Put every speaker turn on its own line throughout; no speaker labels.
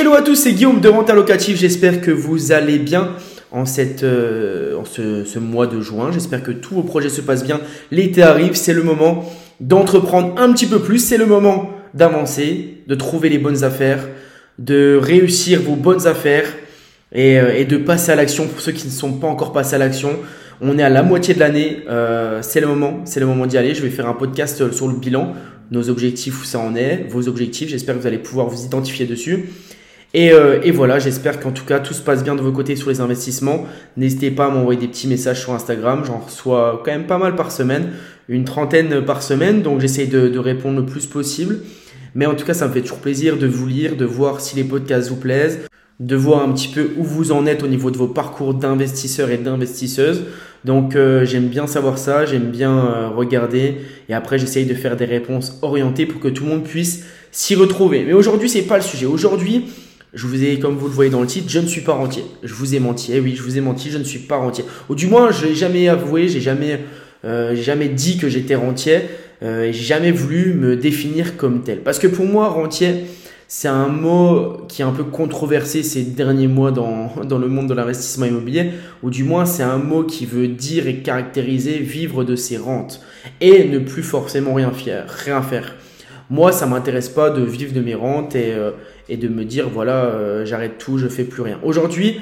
Hello à tous, c'est Guillaume de Renta Locatif. J'espère que vous allez bien en, cette, euh, en ce, ce, mois de juin. J'espère que tous vos projets se passent bien. L'été arrive, c'est le moment d'entreprendre un petit peu plus. C'est le moment d'avancer, de trouver les bonnes affaires, de réussir vos bonnes affaires et, euh, et de passer à l'action pour ceux qui ne sont pas encore passés à l'action. On est à la moitié de l'année, euh, c'est le moment, c'est le moment d'y aller. Je vais faire un podcast sur le bilan, nos objectifs, où ça en est, vos objectifs. J'espère que vous allez pouvoir vous identifier dessus. Et, euh, et voilà, j'espère qu'en tout cas tout se passe bien de vos côtés sur les investissements. N'hésitez pas à m'envoyer des petits messages sur Instagram, j'en reçois quand même pas mal par semaine, une trentaine par semaine, donc j'essaie de, de répondre le plus possible. Mais en tout cas, ça me fait toujours plaisir de vous lire, de voir si les podcasts vous plaisent, de voir un petit peu où vous en êtes au niveau de vos parcours d'investisseurs et d'investisseuses. Donc euh, j'aime bien savoir ça, j'aime bien euh, regarder et après j'essaye de faire des réponses orientées pour que tout le monde puisse s'y retrouver. Mais aujourd'hui, c'est pas le sujet. Aujourd'hui, je vous ai, comme vous le voyez dans le titre, je ne suis pas rentier. Je vous ai menti. Eh oui, je vous ai menti, je ne suis pas rentier. Ou du moins, je l'ai jamais avoué, j'ai jamais, euh, jamais dit que j'étais rentier. Euh, et j'ai jamais voulu me définir comme tel. Parce que pour moi, rentier, c'est un mot qui est un peu controversé ces derniers mois dans, dans le monde de l'investissement immobilier, ou du moins c'est un mot qui veut dire et caractériser vivre de ses rentes et ne plus forcément rien faire. Rien faire. Moi, ça m'intéresse pas de vivre de mes rentes et, euh, et de me dire voilà, euh, j'arrête tout, je fais plus rien. Aujourd'hui,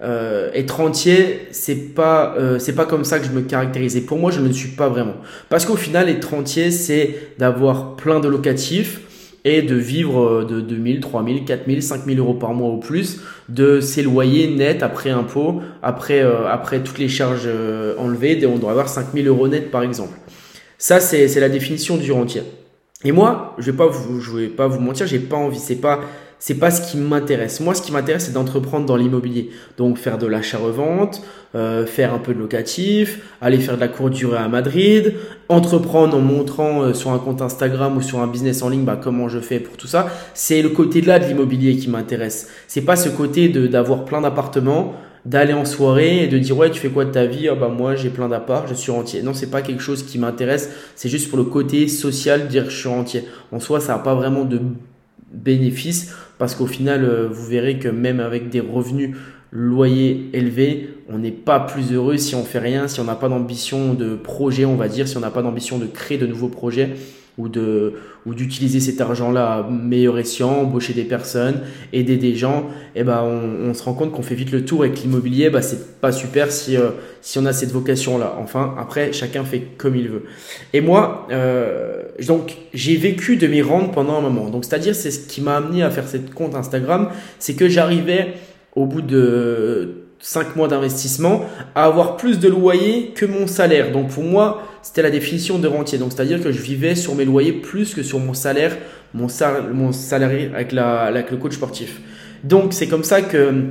euh, être entier, c'est pas euh, c'est pas comme ça que je me caractérise. Pour moi, je ne le suis pas vraiment. Parce qu'au final, être entier, c'est d'avoir plein de locatifs et de vivre de 2000, 3000, 4000, 5000 euros par mois au plus, de ses loyers nets après impôts, après, après toutes les charges enlevées, on doit avoir 5000 euros nets par exemple. Ça, c'est la définition du rentier. Et moi, je vais pas vous, je vais pas vous mentir, j'ai pas envie. C'est pas, c'est pas ce qui m'intéresse. Moi, ce qui m'intéresse, c'est d'entreprendre dans l'immobilier. Donc, faire de l'achat-revente, euh, faire un peu de locatif, aller faire de la courte durée à Madrid, entreprendre en montrant euh, sur un compte Instagram ou sur un business en ligne, bah, comment je fais pour tout ça. C'est le côté là de l'immobilier qui m'intéresse. C'est pas ce côté de d'avoir plein d'appartements d'aller en soirée et de dire ouais tu fais quoi de ta vie? Ah bah moi j'ai plein d'appart je suis rentier. Non c'est pas quelque chose qui m'intéresse. C'est juste pour le côté social dire je suis rentier. En soi ça n'a pas vraiment de bénéfice parce qu'au final euh, vous verrez que même avec des revenus loyers élevés on n'est pas plus heureux si on fait rien si on n'a pas d'ambition de projet on va dire si on n'a pas d'ambition de créer de nouveaux projets ou de ou d'utiliser cet argent-là à meilleur escient, embaucher des personnes, aider des gens, et eh ben on, on se rend compte qu'on fait vite le tour et que l'immobilier, bah c'est pas super si euh, si on a cette vocation-là. Enfin, après chacun fait comme il veut. Et moi, euh, donc j'ai vécu de mes rentes pendant un moment. Donc c'est-à-dire c'est ce qui m'a amené à faire cette compte Instagram, c'est que j'arrivais au bout de 5 mois d'investissement à avoir plus de loyer que mon salaire. Donc pour moi, c'était la définition de rentier. Donc c'est-à-dire que je vivais sur mes loyers plus que sur mon salaire, mon, salarié avec, le coach sportif. Donc c'est comme ça que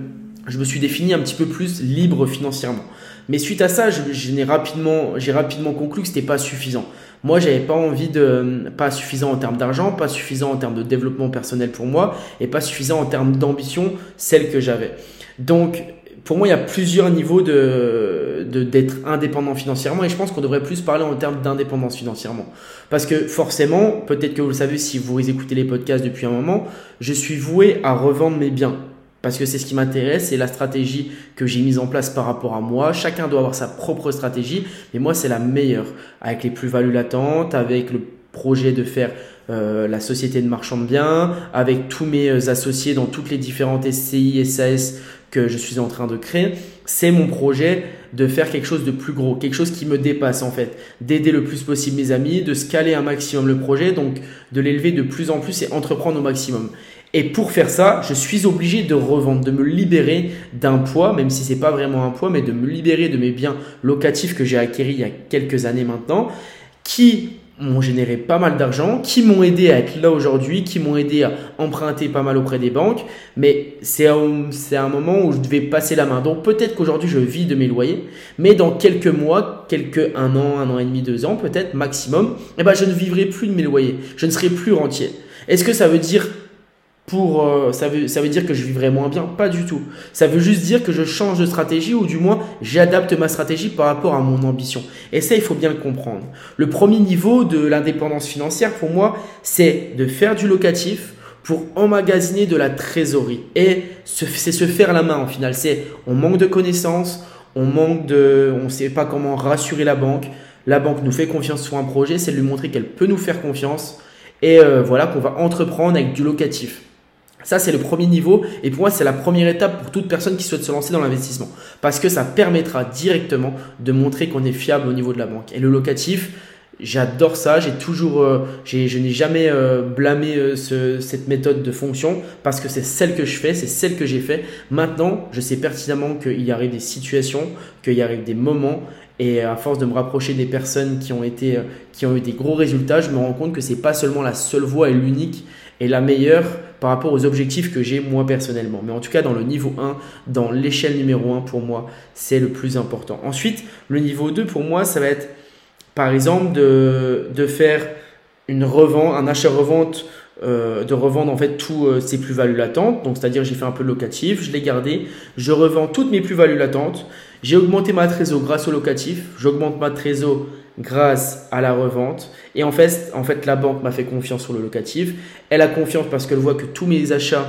je me suis défini un petit peu plus libre financièrement. Mais suite à ça, j'ai rapidement, rapidement conclu que c'était pas suffisant. Moi, j'avais pas envie de, pas suffisant en termes d'argent, pas suffisant en termes de développement personnel pour moi, et pas suffisant en termes d'ambition, celle que j'avais. Donc, pour moi, il y a plusieurs niveaux de d'être indépendant financièrement et je pense qu'on devrait plus parler en termes d'indépendance financièrement. Parce que forcément, peut-être que vous le savez si vous écoutez les podcasts depuis un moment, je suis voué à revendre mes biens. Parce que c'est ce qui m'intéresse, c'est la stratégie que j'ai mise en place par rapport à moi. Chacun doit avoir sa propre stratégie, mais moi c'est la meilleure, avec les plus-values latentes, avec le projet de faire euh, la société de marchand de biens, avec tous mes euh, associés dans toutes les différentes SCI, SAS que je suis en train de créer, c'est mon projet de faire quelque chose de plus gros, quelque chose qui me dépasse en fait, d'aider le plus possible mes amis, de scaler un maximum le projet, donc de l'élever de plus en plus et entreprendre au maximum. Et pour faire ça, je suis obligé de revendre, de me libérer d'un poids, même si c'est pas vraiment un poids, mais de me libérer de mes biens locatifs que j'ai acquéris il y a quelques années maintenant, qui m'ont généré pas mal d'argent, qui m'ont aidé à être là aujourd'hui, qui m'ont aidé à emprunter pas mal auprès des banques. Mais c'est un, un moment où je devais passer la main. Donc peut-être qu'aujourd'hui je vis de mes loyers, mais dans quelques mois, quelques un an, un an et demi, deux ans peut-être maximum, eh ben je ne vivrai plus de mes loyers. Je ne serai plus rentier. Est-ce que ça veut dire pour euh, ça veut ça veut dire que je vivrai moins bien? Pas du tout ça veut juste dire que je change de stratégie ou du moins j'adapte ma stratégie par rapport à mon ambition et ça il faut bien le comprendre le premier niveau de l'indépendance financière pour moi c'est de faire du locatif pour emmagasiner de la trésorerie. Et c'est se faire la main en final. C'est on manque de connaissances, on manque de, on sait pas comment rassurer la banque. La banque nous fait confiance sur un projet, c'est de lui montrer qu'elle peut nous faire confiance. Et euh, voilà qu'on va entreprendre avec du locatif. Ça, c'est le premier niveau. Et pour moi, c'est la première étape pour toute personne qui souhaite se lancer dans l'investissement. Parce que ça permettra directement de montrer qu'on est fiable au niveau de la banque. Et le locatif, J'adore ça, j'ai toujours, euh, je n'ai jamais euh, blâmé euh, cette méthode de fonction parce que c'est celle que je fais, c'est celle que j'ai fait. Maintenant, je sais pertinemment qu'il y arrive des situations, qu'il y arrive des moments et à force de me rapprocher des personnes qui ont été, qui ont eu des gros résultats, je me rends compte que c'est pas seulement la seule voie et l'unique et la meilleure par rapport aux objectifs que j'ai moi personnellement. Mais en tout cas, dans le niveau 1, dans l'échelle numéro 1, pour moi, c'est le plus important. Ensuite, le niveau 2, pour moi, ça va être par exemple, de, faire une revente, un achat-revente, euh, de revendre en fait tous euh, ces plus-values latentes. Donc, c'est-à-dire j'ai fait un peu locatif, je l'ai gardé, je revends toutes mes plus-values latentes. J'ai augmenté ma trésor grâce au locatif, j'augmente ma trésor grâce à la revente. Et en fait, en fait la banque m'a fait confiance sur le locatif. Elle a confiance parce qu'elle voit que tous mes achats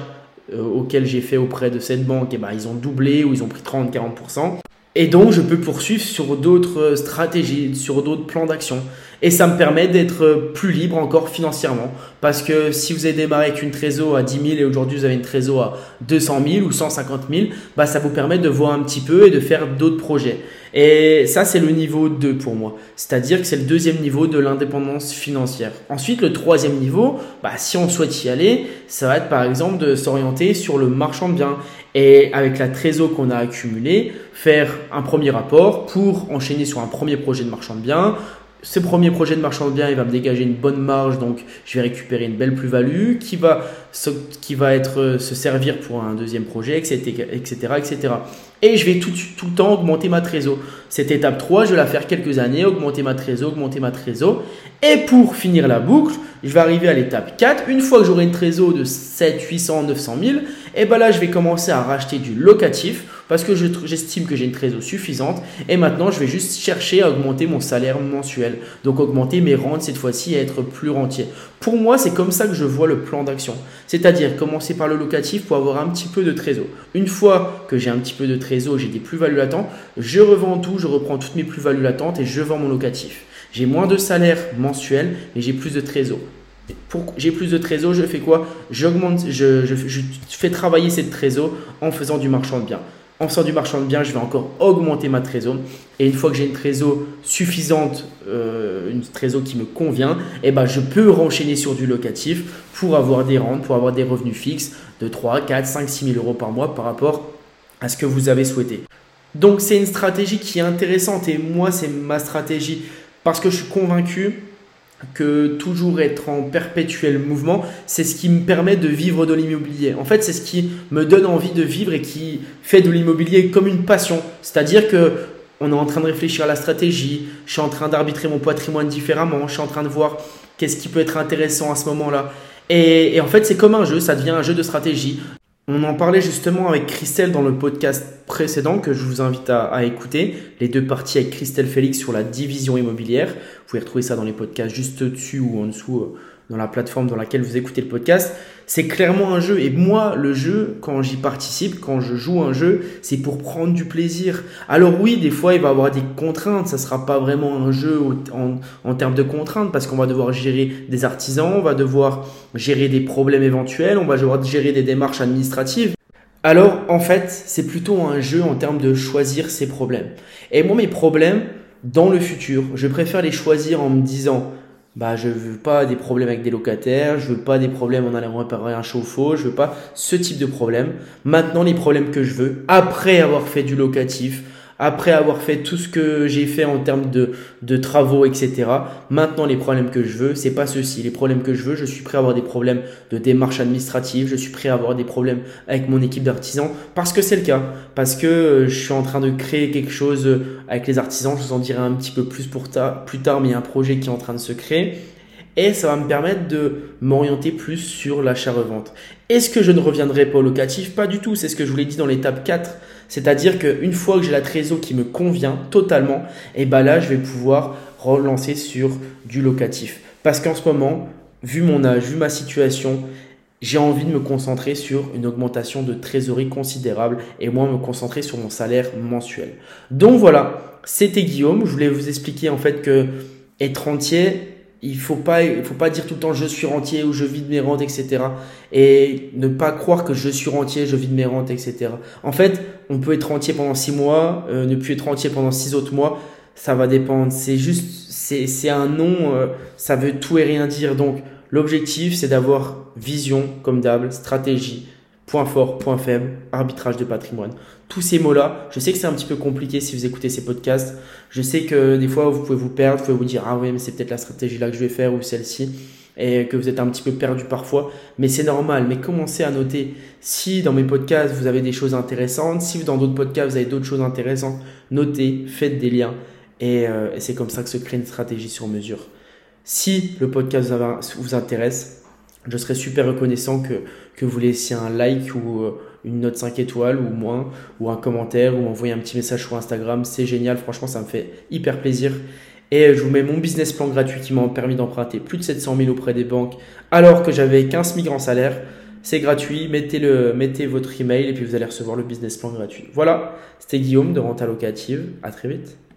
euh, auxquels j'ai fait auprès de cette banque, eh ben, ils ont doublé ou ils ont pris 30-40%. Et donc, je peux poursuivre sur d'autres stratégies, sur d'autres plans d'action. Et ça me permet d'être plus libre encore financièrement. Parce que si vous avez démarré avec une trésor à 10 000 et aujourd'hui vous avez une trésor à 200 000 ou 150 000, bah ça vous permet de voir un petit peu et de faire d'autres projets. Et ça, c'est le niveau 2 pour moi. C'est-à-dire que c'est le deuxième niveau de l'indépendance financière. Ensuite, le troisième niveau, bah, si on souhaite y aller, ça va être par exemple de s'orienter sur le marchand de biens. Et avec la trésor qu'on a accumulée, faire un premier rapport pour enchaîner sur un premier projet de marchand de biens, ce premier projet de marchand de biens, il va me dégager une bonne marge, donc je vais récupérer une belle plus-value qui va, se, être, euh, se servir pour un deuxième projet, etc. etc., etc. Et je vais tout, tout le temps augmenter ma trésor. Cette étape 3, je vais la faire quelques années, augmenter ma trésor, augmenter ma trésor. Et pour finir la boucle, je vais arriver à l'étape 4. Une fois que j'aurai une trésor de 7, 800, 900 000, et ben là, je vais commencer à racheter du locatif parce que j'estime que j'ai une trésor suffisante. Et maintenant, je vais juste chercher à augmenter mon salaire mensuel. Donc, augmenter mes rentes cette fois-ci et être plus rentier. Pour moi, c'est comme ça que je vois le plan d'action. C'est-à-dire commencer par le locatif pour avoir un petit peu de trésor. Une fois que j'ai un petit peu de trésor, j'ai des plus-values latentes, je revends tout, je reprends toutes mes plus-values latentes et je vends mon locatif. J'ai moins de salaire mensuel, mais j'ai plus de trésor j'ai plus de trésor, je fais quoi? Je, je, fais travailler cette trésor en faisant du marchand de biens. En faisant du marchand de biens, je vais encore augmenter ma trésor. Et une fois que j'ai une trésor suffisante, euh, une trésor qui me convient, eh ben, je peux renchaîner sur du locatif pour avoir des rentes, pour avoir des revenus fixes de 3, 4, 5, 6 000 euros par mois par rapport à ce que vous avez souhaité. Donc c'est une stratégie qui est intéressante et moi c'est ma stratégie parce que je suis convaincu que toujours être en perpétuel mouvement, c'est ce qui me permet de vivre de l'immobilier. En fait, c'est ce qui me donne envie de vivre et qui fait de l'immobilier comme une passion. C'est-à-dire que on est en train de réfléchir à la stratégie, je suis en train d'arbitrer mon patrimoine différemment, je suis en train de voir qu'est-ce qui peut être intéressant à ce moment-là. Et, et en fait, c'est comme un jeu, ça devient un jeu de stratégie. On en parlait justement avec Christelle dans le podcast précédent que je vous invite à, écouter. Les deux parties avec Christelle Félix sur la division immobilière. Vous pouvez retrouver ça dans les podcasts juste dessus ou en dessous euh, dans la plateforme dans laquelle vous écoutez le podcast, c'est clairement un jeu. Et moi, le jeu, quand j'y participe, quand je joue un jeu, c'est pour prendre du plaisir. Alors oui, des fois, il va y avoir des contraintes. Ça sera pas vraiment un jeu en, en termes de contraintes parce qu'on va devoir gérer des artisans, on va devoir gérer des problèmes éventuels, on va devoir gérer des démarches administratives. Alors, en fait, c'est plutôt un jeu en termes de choisir ses problèmes. Et moi, mes problèmes, dans le futur, je préfère les choisir en me disant, bah je veux pas des problèmes avec des locataires, je veux pas des problèmes en allant réparer un chauffe-eau, je veux pas ce type de problème. Maintenant les problèmes que je veux après avoir fait du locatif, après avoir fait tout ce que j'ai fait en termes de, de travaux, etc. Maintenant, les problèmes que je veux, c'est pas ceci. Les problèmes que je veux, je suis prêt à avoir des problèmes de démarche administrative, je suis prêt à avoir des problèmes avec mon équipe d'artisans, parce que c'est le cas. Parce que euh, je suis en train de créer quelque chose euh, avec les artisans, je vous en dirai un petit peu plus pour plus tard, mais il y a un projet qui est en train de se créer et ça va me permettre de m'orienter plus sur l'achat-revente. Est-ce que je ne reviendrai pas au locatif? Pas du tout, c'est ce que je vous l'ai dit dans l'étape 4. C'est-à-dire qu'une fois que j'ai la trésor qui me convient totalement, et eh ben là, je vais pouvoir relancer sur du locatif. Parce qu'en ce moment, vu mon âge, vu ma situation, j'ai envie de me concentrer sur une augmentation de trésorerie considérable et moins me concentrer sur mon salaire mensuel. Donc voilà, c'était Guillaume. Je voulais vous expliquer en fait que être entier, il faut pas, il faut pas dire tout le temps je suis rentier ou je vis de mes rentes, etc. Et ne pas croire que je suis rentier, je vis de mes rentes, etc. En fait, on peut être rentier pendant six mois, euh, ne plus être rentier pendant six autres mois. Ça va dépendre. C'est juste, c'est, c'est un nom, euh, ça veut tout et rien dire. Donc, l'objectif, c'est d'avoir vision, comme d'hab, stratégie, point fort, point faible, arbitrage de patrimoine. Tous ces mots-là, je sais que c'est un petit peu compliqué si vous écoutez ces podcasts. Je sais que des fois, vous pouvez vous perdre, vous pouvez vous dire, ah ouais, mais c'est peut-être la stratégie là que je vais faire ou celle-ci et que vous êtes un petit peu perdu parfois, mais c'est normal. Mais commencez à noter si dans mes podcasts vous avez des choses intéressantes, si dans d'autres podcasts vous avez d'autres choses intéressantes, notez, faites des liens et, euh, et c'est comme ça que se crée une stratégie sur mesure. Si le podcast vous intéresse, je serais super reconnaissant que, que vous laissiez un like ou euh, une note 5 étoiles ou moins, ou un commentaire, ou envoyer un petit message sur Instagram. C'est génial, franchement, ça me fait hyper plaisir. Et je vous mets mon business plan gratuit qui m'a permis d'emprunter plus de 700 000 auprès des banques alors que j'avais 15 migrants salaire. C'est gratuit, mettez, le, mettez votre email et puis vous allez recevoir le business plan gratuit. Voilà, c'était Guillaume de Renta Locative. À très vite.